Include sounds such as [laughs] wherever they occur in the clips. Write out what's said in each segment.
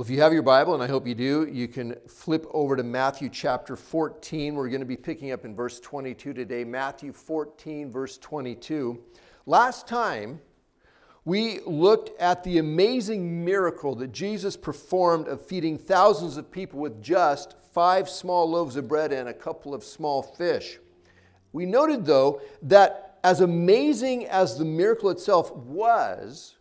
Well, if you have your Bible, and I hope you do, you can flip over to Matthew chapter 14. We're going to be picking up in verse 22 today. Matthew 14, verse 22. Last time, we looked at the amazing miracle that Jesus performed of feeding thousands of people with just five small loaves of bread and a couple of small fish. We noted, though, that as amazing as the miracle itself was,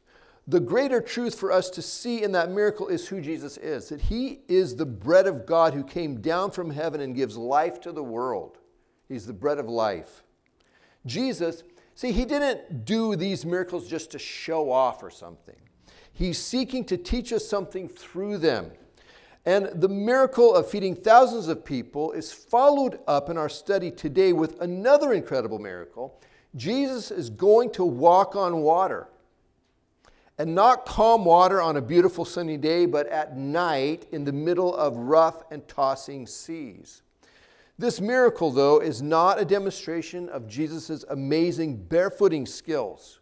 the greater truth for us to see in that miracle is who Jesus is that he is the bread of God who came down from heaven and gives life to the world. He's the bread of life. Jesus, see, he didn't do these miracles just to show off or something. He's seeking to teach us something through them. And the miracle of feeding thousands of people is followed up in our study today with another incredible miracle. Jesus is going to walk on water and not calm water on a beautiful sunny day, but at night in the middle of rough and tossing seas. This miracle, though, is not a demonstration of Jesus' amazing barefooting skills.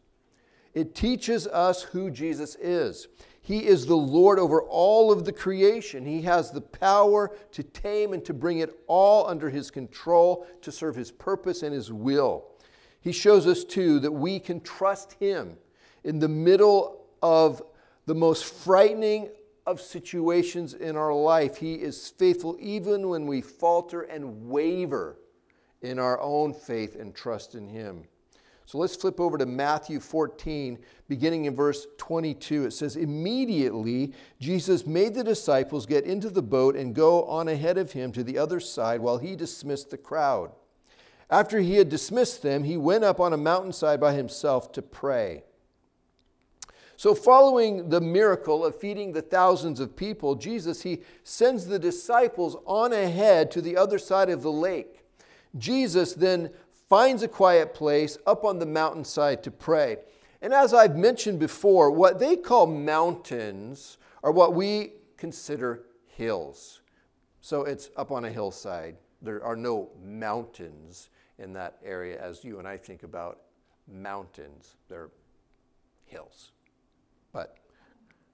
It teaches us who Jesus is. He is the Lord over all of the creation. He has the power to tame and to bring it all under His control to serve His purpose and His will. He shows us, too, that we can trust Him in the middle of the most frightening of situations in our life. He is faithful even when we falter and waver in our own faith and trust in Him. So let's flip over to Matthew 14, beginning in verse 22. It says, Immediately Jesus made the disciples get into the boat and go on ahead of him to the other side while he dismissed the crowd. After he had dismissed them, he went up on a mountainside by himself to pray. So, following the miracle of feeding the thousands of people, Jesus, he sends the disciples on ahead to the other side of the lake. Jesus then finds a quiet place up on the mountainside to pray. And as I've mentioned before, what they call mountains are what we consider hills. So it's up on a hillside. There are no mountains in that area as you and I think about mountains. They're hills. But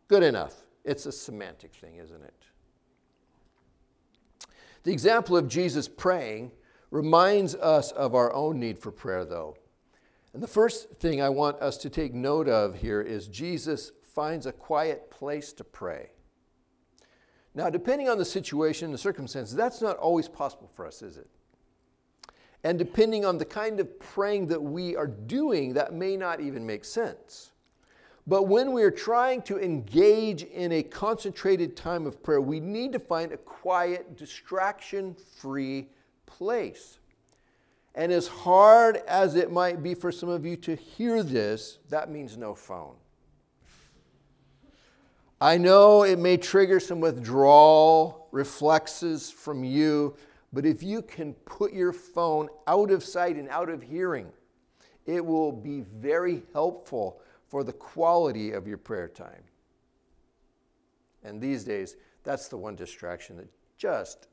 good enough. It's a semantic thing, isn't it? The example of Jesus praying reminds us of our own need for prayer, though. And the first thing I want us to take note of here is Jesus finds a quiet place to pray. Now, depending on the situation and the circumstances, that's not always possible for us, is it? And depending on the kind of praying that we are doing, that may not even make sense. But when we are trying to engage in a concentrated time of prayer, we need to find a quiet, distraction free place. And as hard as it might be for some of you to hear this, that means no phone. I know it may trigger some withdrawal reflexes from you, but if you can put your phone out of sight and out of hearing, it will be very helpful for the quality of your prayer time. And these days, that's the one distraction that just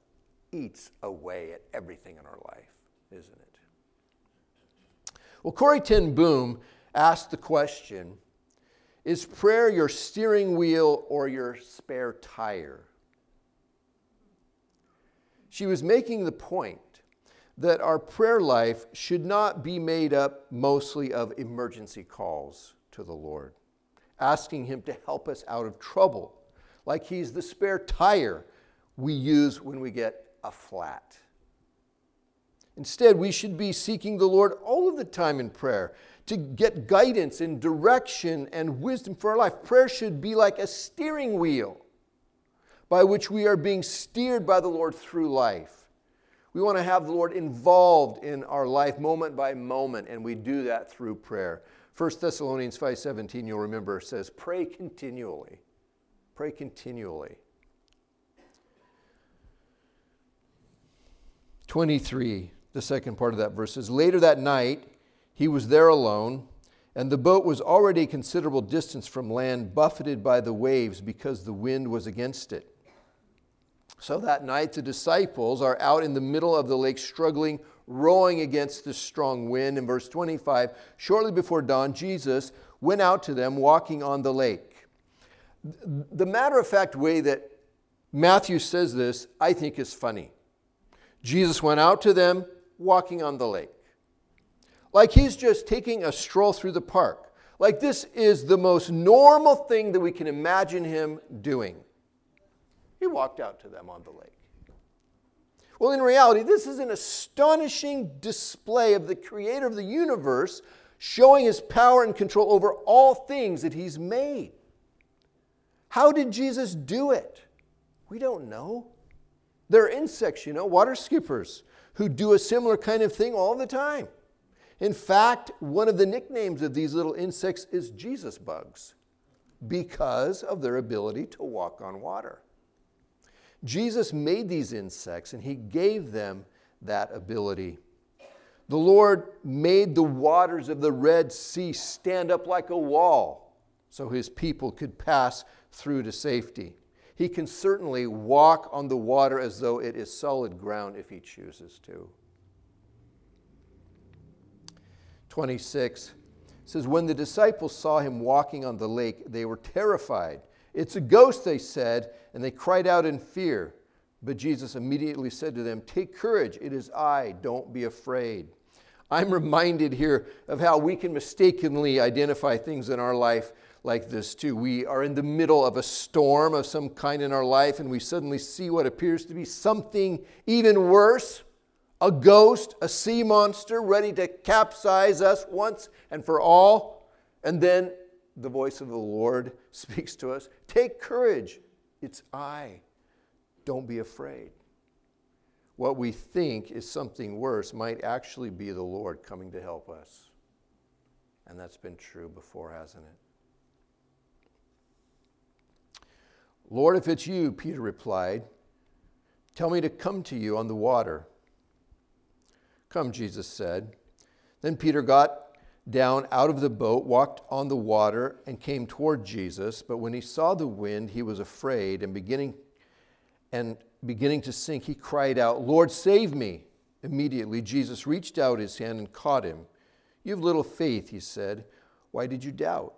eats away at everything in our life, isn't it? Well, Corrie ten Boom asked the question Is prayer your steering wheel or your spare tire? She was making the point that our prayer life should not be made up mostly of emergency calls to the Lord, asking Him to help us out of trouble, like He's the spare tire we use when we get a flat. Instead, we should be seeking the Lord all of the time in prayer to get guidance and direction and wisdom for our life. Prayer should be like a steering wheel by which we are being steered by the Lord through life. We want to have the Lord involved in our life moment by moment, and we do that through prayer. 1 Thessalonians 5:17 you'll remember says pray continually. Pray continually. 23 the second part of that verse says later that night he was there alone and the boat was already a considerable distance from land buffeted by the waves because the wind was against it. So that night the disciples are out in the middle of the lake struggling rowing against the strong wind. In verse 25, shortly before dawn, Jesus went out to them walking on the lake. The matter of fact way that Matthew says this, I think, is funny. Jesus went out to them walking on the lake. Like he's just taking a stroll through the park. Like this is the most normal thing that we can imagine him doing. He walked out to them on the lake. Well, in reality, this is an astonishing display of the creator of the universe showing his power and control over all things that he's made. How did Jesus do it? We don't know. There are insects, you know, water skippers, who do a similar kind of thing all the time. In fact, one of the nicknames of these little insects is Jesus bugs because of their ability to walk on water. Jesus made these insects and he gave them that ability. The Lord made the waters of the Red Sea stand up like a wall so his people could pass through to safety. He can certainly walk on the water as though it is solid ground if he chooses to. 26 says, When the disciples saw him walking on the lake, they were terrified. It's a ghost, they said, and they cried out in fear. But Jesus immediately said to them, Take courage, it is I, don't be afraid. I'm reminded here of how we can mistakenly identify things in our life like this too. We are in the middle of a storm of some kind in our life, and we suddenly see what appears to be something even worse a ghost, a sea monster ready to capsize us once and for all. And then the voice of the Lord [laughs] speaks to us Take courage, it's I. Don't be afraid. What we think is something worse might actually be the Lord coming to help us. And that's been true before, hasn't it? Lord, if it's you, Peter replied, tell me to come to you on the water. Come, Jesus said. Then Peter got down out of the boat, walked on the water, and came toward Jesus. But when he saw the wind, he was afraid, and beginning and beginning to sink, he cried out, Lord, save me. Immediately, Jesus reached out his hand and caught him. You have little faith, he said. Why did you doubt?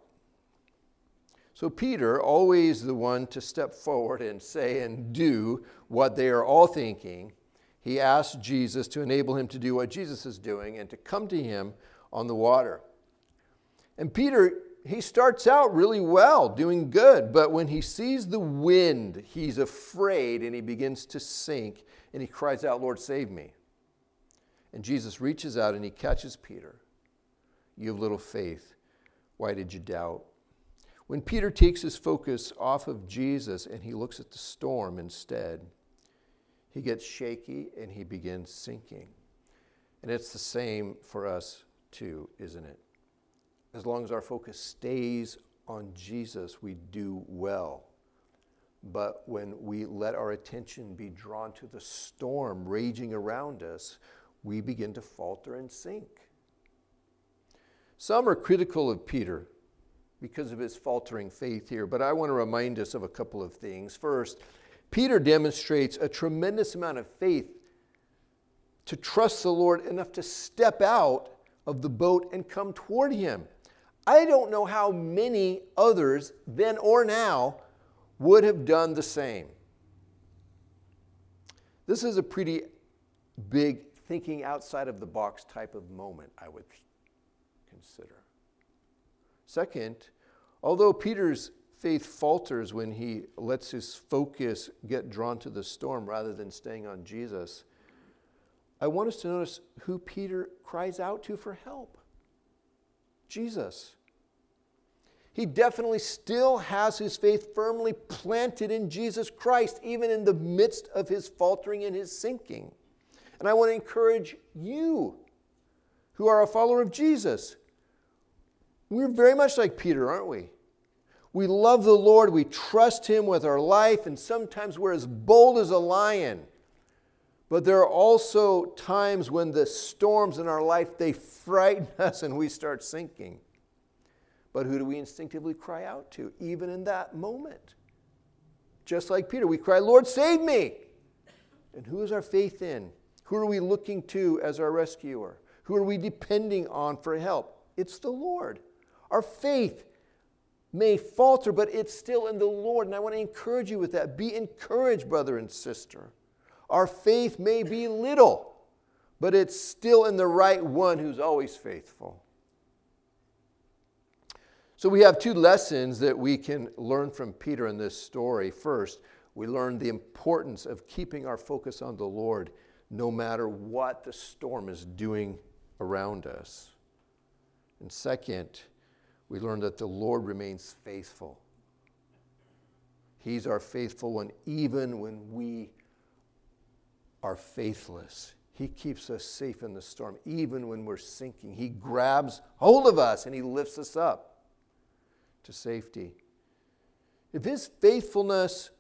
So, Peter, always the one to step forward and say and do what they are all thinking, he asked Jesus to enable him to do what Jesus is doing and to come to him on the water. And Peter, he starts out really well, doing good, but when he sees the wind, he's afraid and he begins to sink and he cries out, Lord, save me. And Jesus reaches out and he catches Peter. You have little faith. Why did you doubt? When Peter takes his focus off of Jesus and he looks at the storm instead, he gets shaky and he begins sinking. And it's the same for us too, isn't it? As long as our focus stays on Jesus, we do well. But when we let our attention be drawn to the storm raging around us, we begin to falter and sink. Some are critical of Peter because of his faltering faith here. But I want to remind us of a couple of things. First, Peter demonstrates a tremendous amount of faith to trust the Lord enough to step out of the boat and come toward him. I don't know how many others, then or now, would have done the same. This is a pretty big thinking outside of the box type of moment, I would consider. Second, although Peter's faith falters when he lets his focus get drawn to the storm rather than staying on Jesus, I want us to notice who Peter cries out to for help Jesus. He definitely still has his faith firmly planted in Jesus Christ, even in the midst of his faltering and his sinking. And I want to encourage you who are a follower of Jesus we're very much like Peter, aren't we? We love the Lord, we trust Him with our life, and sometimes we're as bold as a lion. But there are also times when the storms in our life they frighten [laughs] us and we start sinking. But who do we instinctively cry out to, even in that moment? Just like Peter, we cry, Lord, save me. And who is our faith in? Who are we looking to as our rescuer? Who are we depending on for help? It's the Lord. Our faith may falter, but it's still in the Lord. And I want to encourage you with that. Be encouraged, brother and sister. Our faith may be little, but it's still in the right one who's always faithful. So we have two lessons that we can learn from Peter in this story. First, we learn the importance of keeping our focus on the Lord no matter what the storm is doing around us. And second, we learn that the Lord remains faithful. He's our faithful one, even when we are faithless. He keeps us safe in the storm, even when we're sinking. He grabs hold of us and He lifts us up to safety. If His faithfulness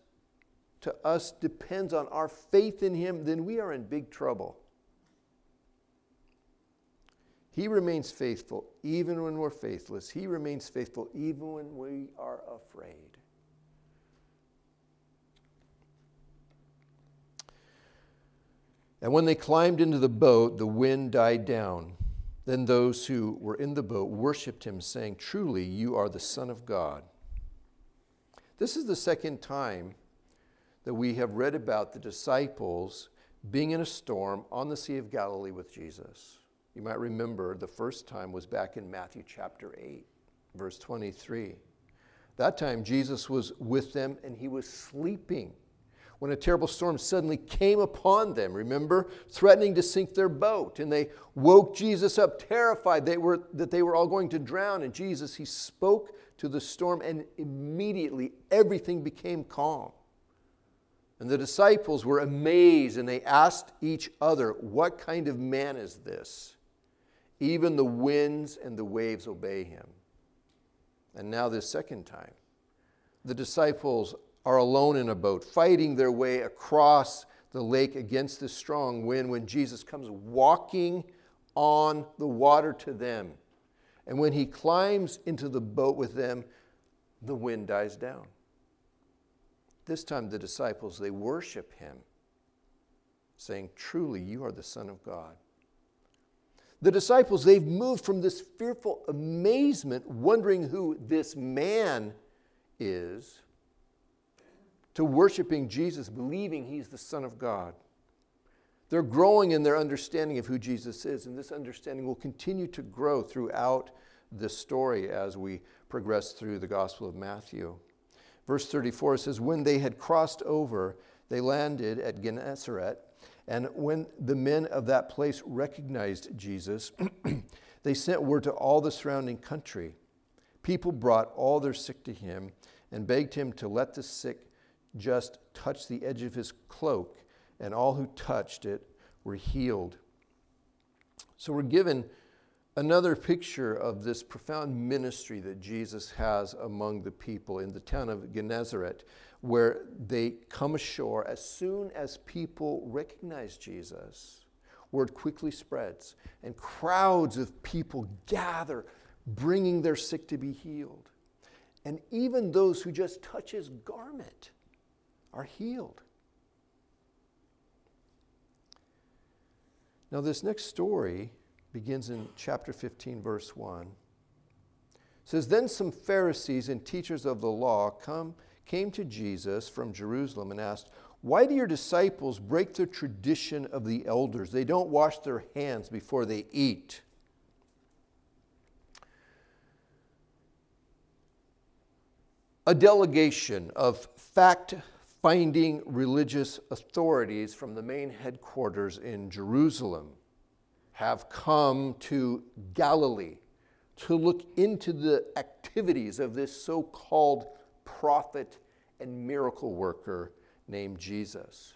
to us depends on our faith in Him, then we are in big trouble. He remains faithful even when we're faithless. He remains faithful even when we are afraid. And when they climbed into the boat, the wind died down. Then those who were in the boat worshiped him, saying, Truly, you are the Son of God. This is the second time that we have read about the disciples being in a storm on the Sea of Galilee with Jesus. You might remember the first time was back in Matthew chapter 8, verse 23. That time Jesus was with them and he was sleeping when a terrible storm suddenly came upon them, remember, threatening to sink their boat. And they woke Jesus up terrified they were, that they were all going to drown. And Jesus, he spoke to the storm, and immediately everything became calm. And the disciples were amazed and they asked each other, What kind of man is this? Even the winds and the waves obey him. And now, this second time, the disciples are alone in a boat, fighting their way across the lake against the strong wind when Jesus comes walking on the water to them. And when he climbs into the boat with them, the wind dies down. This time the disciples they worship him saying, "Truly you are the son of God." The disciples they've moved from this fearful amazement wondering who this man is to worshiping Jesus, believing he's the Son of God. They're growing in their understanding of who Jesus is, and this understanding will continue to grow throughout this story as we progress through the Gospel of Matthew. Verse 34 says, When they had crossed over, they landed at Gennesaret, and when the men of that place recognized Jesus, [clears throat] they sent word to all the surrounding country. People brought all their sick to him and begged him to let the sick just touched the edge of his cloak, and all who touched it were healed. So we're given another picture of this profound ministry that Jesus has among the people in the town of Gennesaret, where they come ashore as soon as people recognize Jesus. Word quickly spreads, and crowds of people gather, bringing their sick to be healed. And even those who just touch his garment are healed. Now, this next story begins in chapter 15, verse 1. It says, Then some Pharisees and teachers of the law come, came to Jesus from Jerusalem and asked, Why do your disciples break the tradition of the elders? They don't wash their hands before they eat. A delegation of fact finding religious authorities from the main headquarters in Jerusalem have come to Galilee to look into the activities of this so called prophet and miracle worker named Jesus.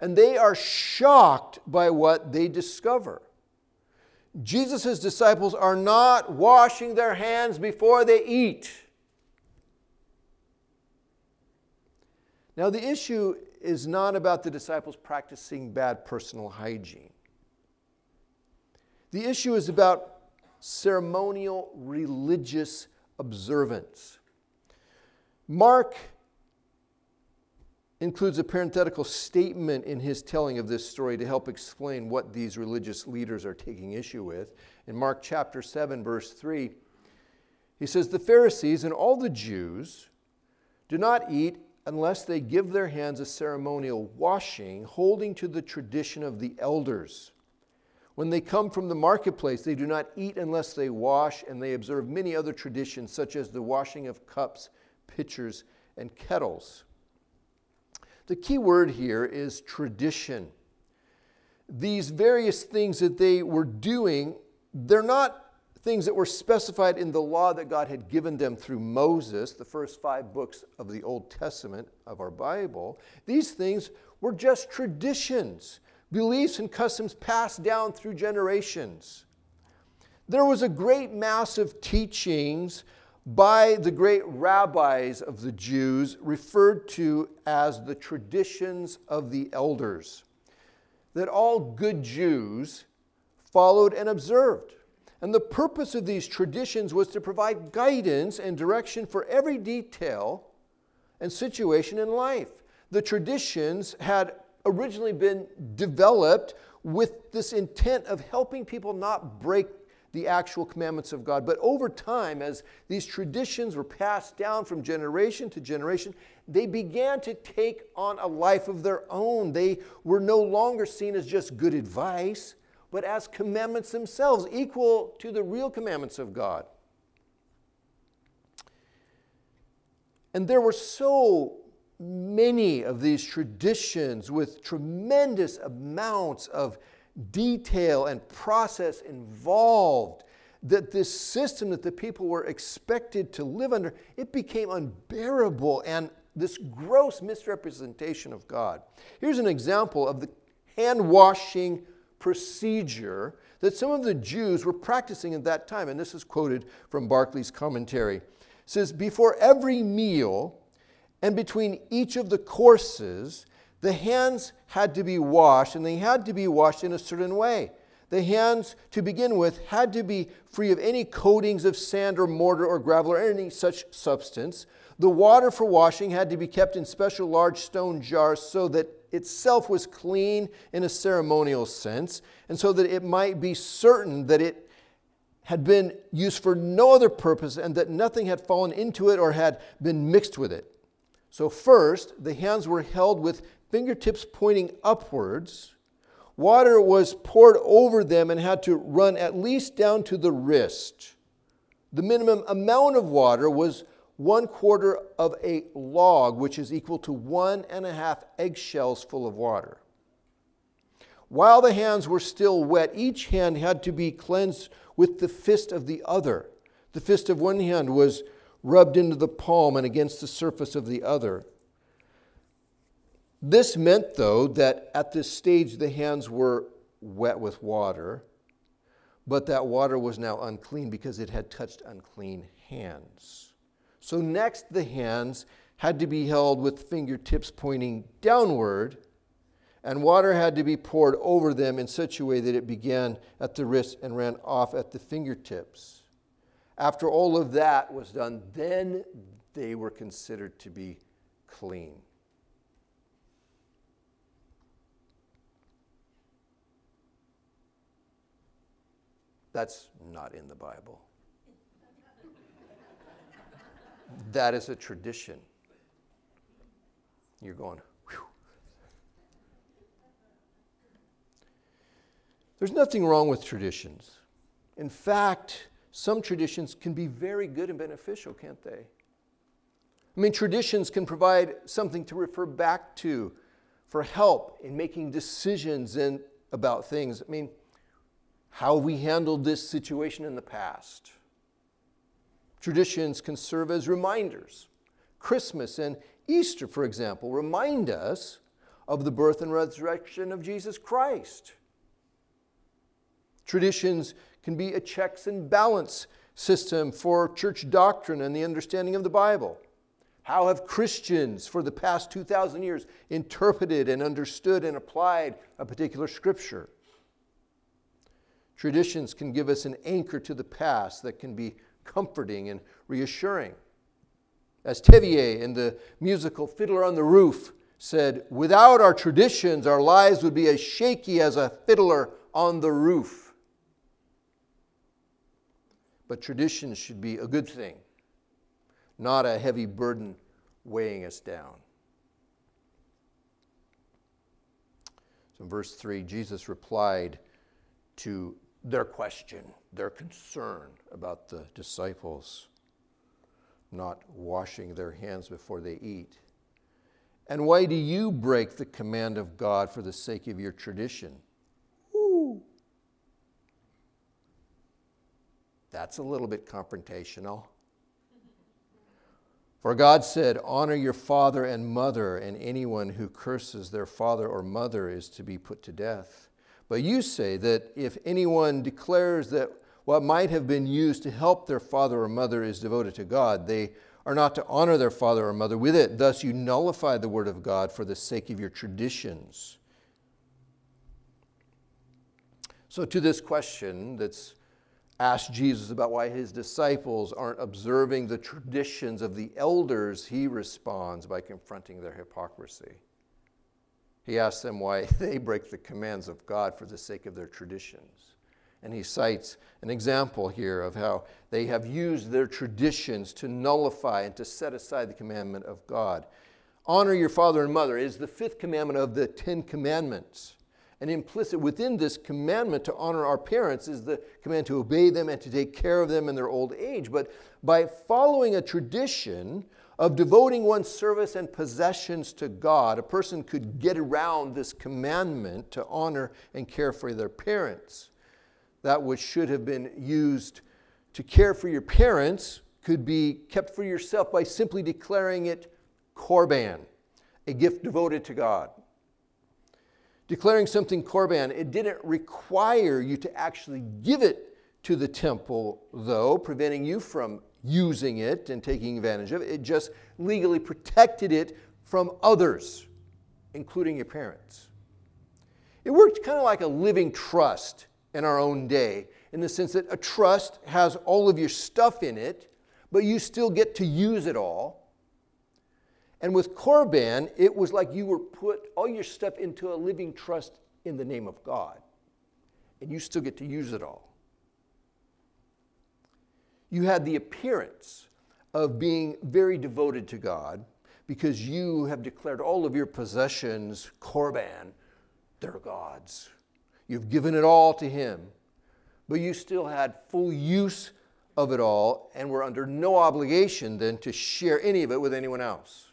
And they are shocked by what they discover. Jesus' disciples are not washing their hands before they eat. Now, the issue is not about the disciples practicing bad personal hygiene. The issue is about ceremonial religious observance. Mark includes a parenthetical statement in his telling of this story to help explain what these religious leaders are taking issue with. In Mark chapter 7, verse 3, He says, The Pharisees and all the Jews do not eat unless they give their hands a ceremonial washing, holding to the tradition of the elders. When they come from the marketplace, they do not eat unless they wash, and they observe many other traditions, such as the washing of cups, pitchers, and kettles. The key word here is tradition. These various things that they were doing, they're not things that were specified in the law that God had given them through Moses, the first five books of the Old Testament of our Bible. These things were just traditions, beliefs and customs passed down through generations. There was a great mass of teachings by the great rabbis of the Jews, referred to as the traditions of the elders, that all good Jews followed and observed. And the purpose of these traditions was to provide guidance and direction for every detail and situation in life. The traditions had originally been developed with this intent of helping people not break the actual commandments of God. But over time, as these traditions were passed down from generation to generation, they began to take on a life of their own. They were no longer seen as just good advice, but as commandments themselves, equal to the real commandments of God. And there were so many of these traditions with tremendous amounts of detail and process involved that this system that the people were expected to live under it became unbearable and this gross misrepresentation of god here's an example of the hand washing procedure that some of the jews were practicing at that time and this is quoted from barclay's commentary it says before every meal and between each of the courses the hands had to be washed, and they had to be washed in a certain way. The hands, to begin with, had to be free of any coatings of sand or mortar or gravel or any such substance. The water for washing had to be kept in special large stone jars so that itself was clean in a ceremonial sense, and so that it might be certain that it had been used for no other purpose and that nothing had fallen into it or had been mixed with it. So, first, the hands were held with fingertips pointing upwards. Water was poured over them and had to run at least down to the wrist. The minimum amount of water was one quarter of a log, which is equal to one and a half eggshells full of water. While the hands were still wet, each hand had to be cleansed with the fist of the other. The fist of one hand was rubbed into the palm and against the surface of the other. This meant, though, that at this stage the hands were wet with water, but that water was now unclean because it had touched unclean hands. So, next, the hands had to be held with fingertips pointing downward, and water had to be poured over them in such a way that it began at the wrist and ran off at the fingertips. After all of that was done, then they were considered to be clean. That's not in the Bible. That is a tradition. You're going, whew. There's nothing wrong with traditions. In fact, some traditions can be very good and beneficial, can't they? I mean, traditions can provide something to refer back to for help in making decisions in, about things. I mean, how we handled this situation in the past. Traditions can serve as reminders. Christmas and Easter, for example, remind us of the birth and resurrection of Jesus Christ. Traditions can be a checks and balance system for church doctrine and the understanding of the Bible. How have Christians for the past 2,000 years interpreted and understood and applied a particular scripture? Traditions can give us an anchor to the past that can be comforting and reassuring. As Tevye in the musical Fiddler on the Roof said, without our traditions, our lives would be as shaky as a fiddler on the roof. But traditions should be a good thing, not a heavy burden weighing us down. So in verse 3, Jesus replied to their question, their concern about the disciples not washing their hands before they eat. And why do you break the command of God for the sake of your tradition? Ooh. That's a little bit confrontational. For God said, Honor your father and mother, and anyone who curses their father or mother is to be put to death. But you say that if anyone declares that what might have been used to help their father or mother is devoted to God, they are not to honor their father or mother with it. Thus, you nullify the word of God for the sake of your traditions. So, to this question that's asked Jesus about why his disciples aren't observing the traditions of the elders, he responds by confronting their hypocrisy. He asks them why [laughs] they break the commands of God for the sake of their traditions. And he cites an example here of how they have used their traditions to nullify and to set aside the commandment of God. Honor your father and mother is the fifth commandment of the Ten Commandments. And implicit within this commandment to honor our parents is the command to obey them and to take care of them in their old age. But by following a tradition of devoting one's service and possessions to God, a person could get around this commandment to honor and care for their parents that which should have been used to care for your parents could be kept for yourself by simply declaring it korban, a gift devoted to God. Declaring something korban, it didn't require you to actually give it to the temple, though, preventing you from using it and taking advantage of it. It just legally protected it from others, including your parents. It worked kind of like a living trust in our own day, in the sense that a trust has all of your stuff in it, but you still get to use it all. And with Corban, it was like you were put all your stuff into a living trust in the name of God, and you still get to use it all. You had the appearance of being very devoted to God because you have declared all of your possessions, Korban, they're God's. You've given it all to Him, but you still had full use of it all and were under no obligation then to share any of it with anyone else.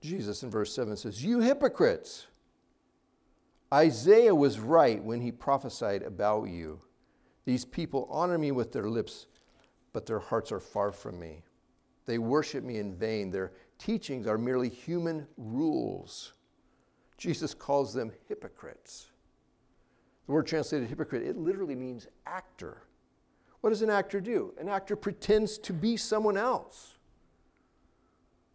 Jesus in verse 7 says, You hypocrites! Isaiah was right when he prophesied about you. These people honor me with their lips, but their hearts are far from me. They worship me in vain. Their teachings are merely human rules. Jesus calls them hypocrites. The word translated hypocrite, it literally means actor. What does an actor do? An actor pretends to be someone else.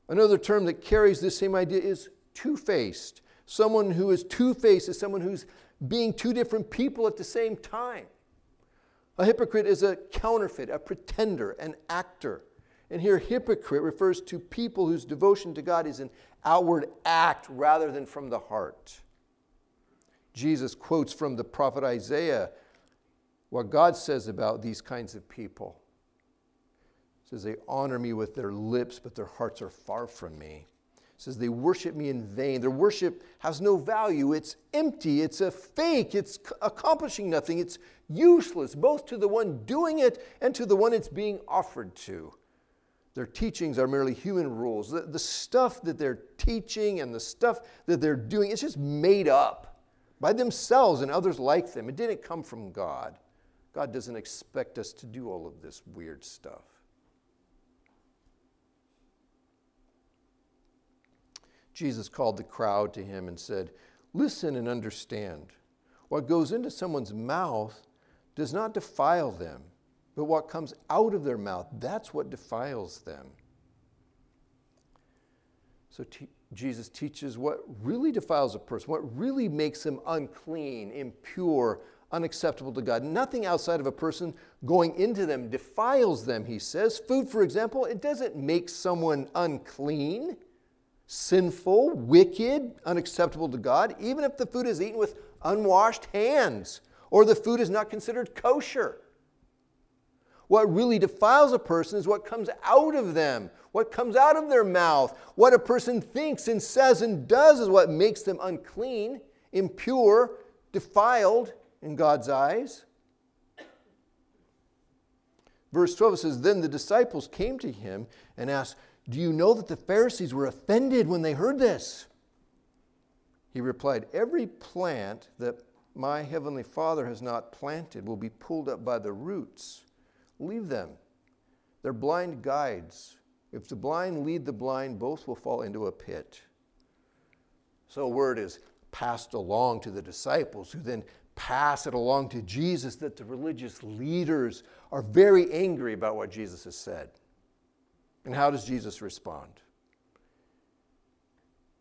Another term that carries this same idea is two faced. Someone who is two faced is someone who's being two different people at the same time. A hypocrite is a counterfeit, a pretender, an actor. And here, hypocrite refers to people whose devotion to God is an outward act rather than from the heart. Jesus quotes from the prophet Isaiah what God says about these kinds of people. He says, They honor me with their lips, but their hearts are far from me. Says, They worship me in vain. Their worship has no value. It's empty. It's a fake. It's accomplishing nothing. It's useless, both to the one doing it and to the one it's being offered to. Their teachings are merely human rules. The, the stuff that they're teaching and the stuff that they're doing, it's just made up by themselves and others like them. It didn't come from God. God doesn't expect us to do all of this weird stuff. Jesus called the crowd to him and said, Listen and understand. What goes into someone's mouth does not defile them but what comes out of their mouth, that's what defiles them. So t- Jesus teaches what really defiles a person, what really makes them unclean, impure, unacceptable to God. Nothing outside of a person going into them defiles them, he says. Food, for example, it doesn't make someone unclean, sinful, wicked, unacceptable to God, even if the food is eaten with unwashed hands, or the food is not considered kosher. What really defiles a person is what comes out of them, what comes out of their mouth. What a person thinks and says and does is what makes them unclean, impure, defiled in God's eyes. Verse 12 says, Then the disciples came to him and asked, Do you know that the Pharisees were offended when they heard this? He replied, Every plant that my heavenly Father has not planted will be pulled up by the roots. Leave them. They're blind guides. If the blind lead the blind, both will fall into a pit. So, word is passed along to the disciples, who then pass it along to Jesus that the religious leaders are very angry about what Jesus has said. And how does Jesus respond?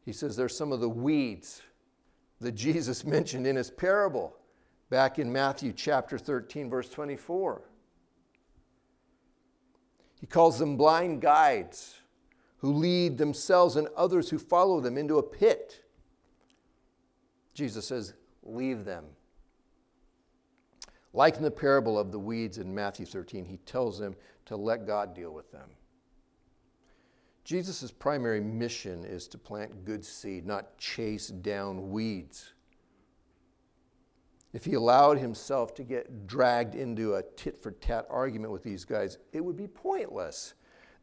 He says there's some of the weeds that Jesus [laughs] mentioned in his parable back in Matthew chapter 13, verse 24. He calls them blind guides who lead themselves and others who follow them into a pit. Jesus says, Leave them. Like in the parable of the weeds in Matthew 13, he tells them to let God deal with them. Jesus' primary mission is to plant good seed, not chase down weeds. If he allowed himself to get dragged into a tit for tat argument with these guys, it would be pointless.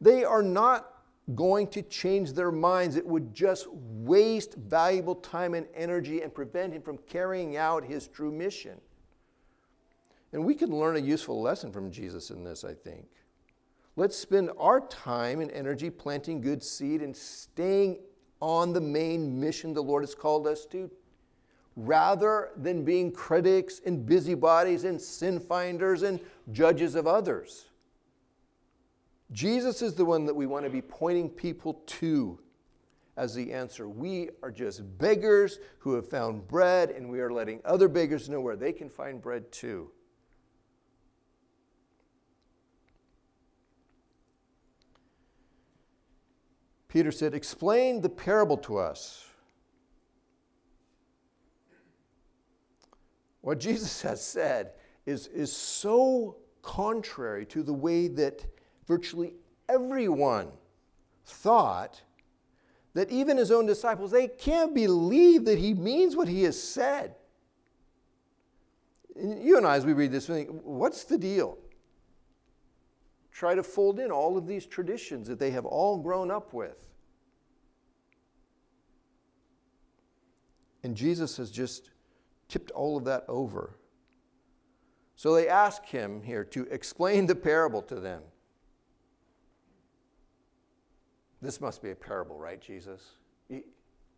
They are not going to change their minds. It would just waste valuable time and energy and prevent him from carrying out his true mission. And we can learn a useful lesson from Jesus in this, I think. Let's spend our time and energy planting good seed and staying on the main mission the Lord has called us to rather than being critics and busybodies and sin finders and judges of others. Jesus is the one that we want to be pointing people to as the answer. We are just beggars who have found bread, and we are letting other beggars know where they can find bread too. Peter said, Explain the parable to us. What Jesus [laughs] has said is, is so contrary to the way that virtually everyone thought that even his own disciples, they can't believe that he means what he has said. You and I, as we read this, we think, what's the deal? Try to fold in all of these traditions that they have all grown up with. And Jesus has just tipped all of that over. So they ask him here to explain the parable to them. This must be a parable, right, Jesus? You,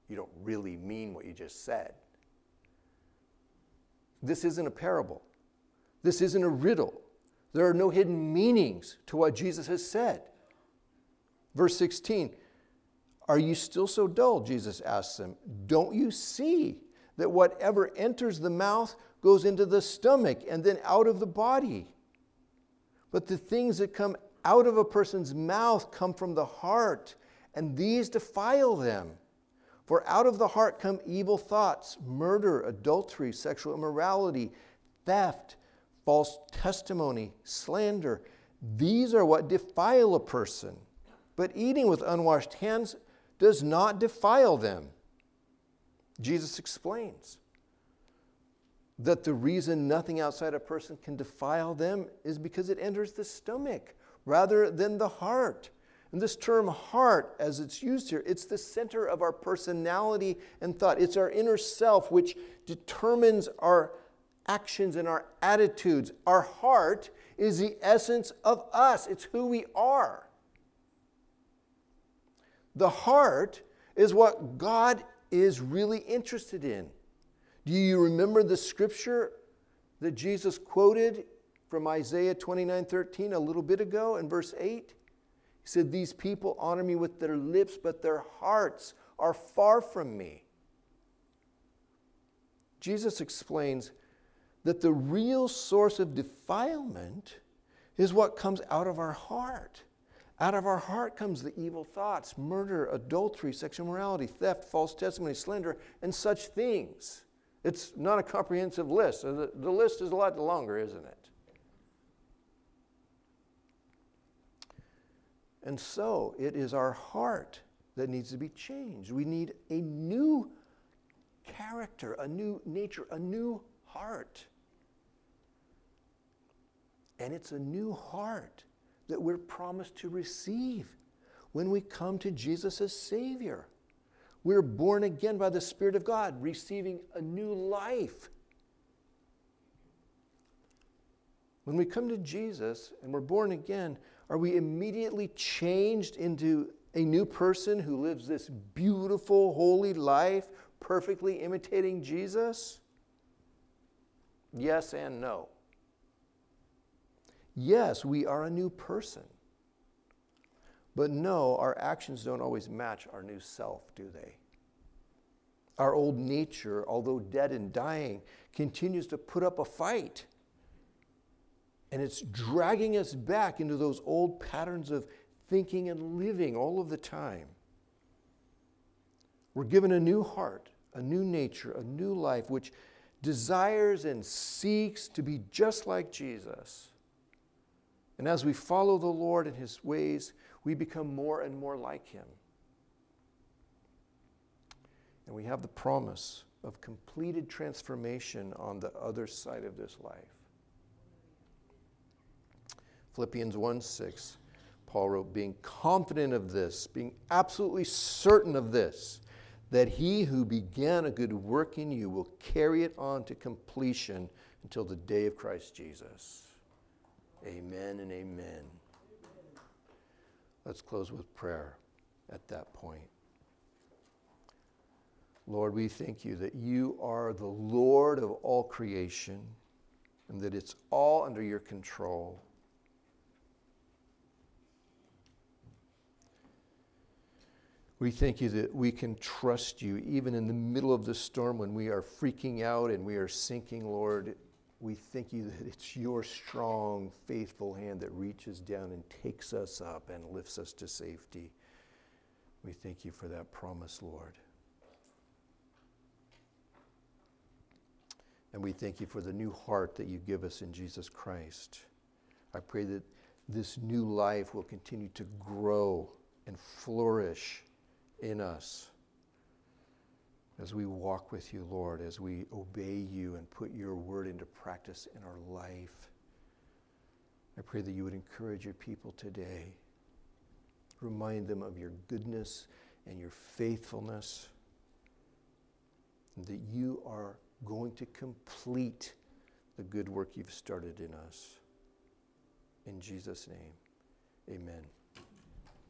you don't really mean what you just said. This isn't a parable. This isn't a riddle. There are no hidden meanings to what Jesus has said. Verse 16 Are you still so dull? Jesus asks them. Don't you see that whatever enters the mouth goes into the stomach and then out of the body. But the things that come out of a person's mouth come from the heart, and these defile them. For out of the heart come evil thoughts, murder, adultery, sexual immorality, theft, false testimony, slander. These are what defile a person. But eating with unwashed hands does not defile them. Jesus explains that the reason nothing outside a person can defile them is because it enters the stomach rather than the heart. And this term heart, as it's used here, it's the center of our personality and thought. It's our inner self which determines our actions and our attitudes. Our heart is the essence of us, it's who we are. The heart is what God is really interested in. Do you remember the scripture that Jesus quoted from Isaiah 29 13 a little bit ago in verse 8? He said, These people honor me with their lips, but their hearts are far from me. Jesus explains that the real source of defilement is what comes out of our heart. Out of our heart comes the evil thoughts, murder, adultery, sexual immorality, theft, false testimony, slander, and such things. It's not a comprehensive list. The, the list is a lot longer, isn't it? And so it is our heart that needs to be changed. We need a new character, a new nature, a new heart. And it's a new heart that we're promised to receive when we come to Jesus as Savior. We're born again by the Spirit of God, receiving a new life. When we come to Jesus and we're born again, are we immediately changed into a new person who lives this beautiful, holy life, perfectly imitating Jesus? Yes and no. Yes, we are a new person. But no, our actions don't always match our new self, do they? Our old nature, although dead and dying, continues to put up a fight. And it's dragging us back into those old patterns of thinking and living all of the time. We're given a new heart, a new nature, a new life, which desires and seeks to be just like Jesus. And as we follow the Lord and his ways, we become more and more like him. And we have the promise of completed transformation on the other side of this life. Philippians 1 6, Paul wrote, being confident of this, being absolutely certain of this, that he who began a good work in you will carry it on to completion until the day of Christ Jesus. Amen and amen. Let's close with prayer at that point. Lord, we thank you that you are the Lord of all creation and that it's all under your control. We thank you that we can trust you even in the middle of the storm when we are freaking out and we are sinking, Lord we thank you that it's your strong, faithful hand that reaches down and takes us up and lifts us to safety. We thank you for that promise, Lord. And we thank you for the new heart that you give us in Jesus Christ. I pray that this new life will continue to grow and flourish in us as we walk with you, Lord, as we obey you and put your word into practice in our life. I pray that you would encourage your people today. Remind them of your goodness and your faithfulness, and that you are going to complete the good work you've started in us. In Jesus' name, amen.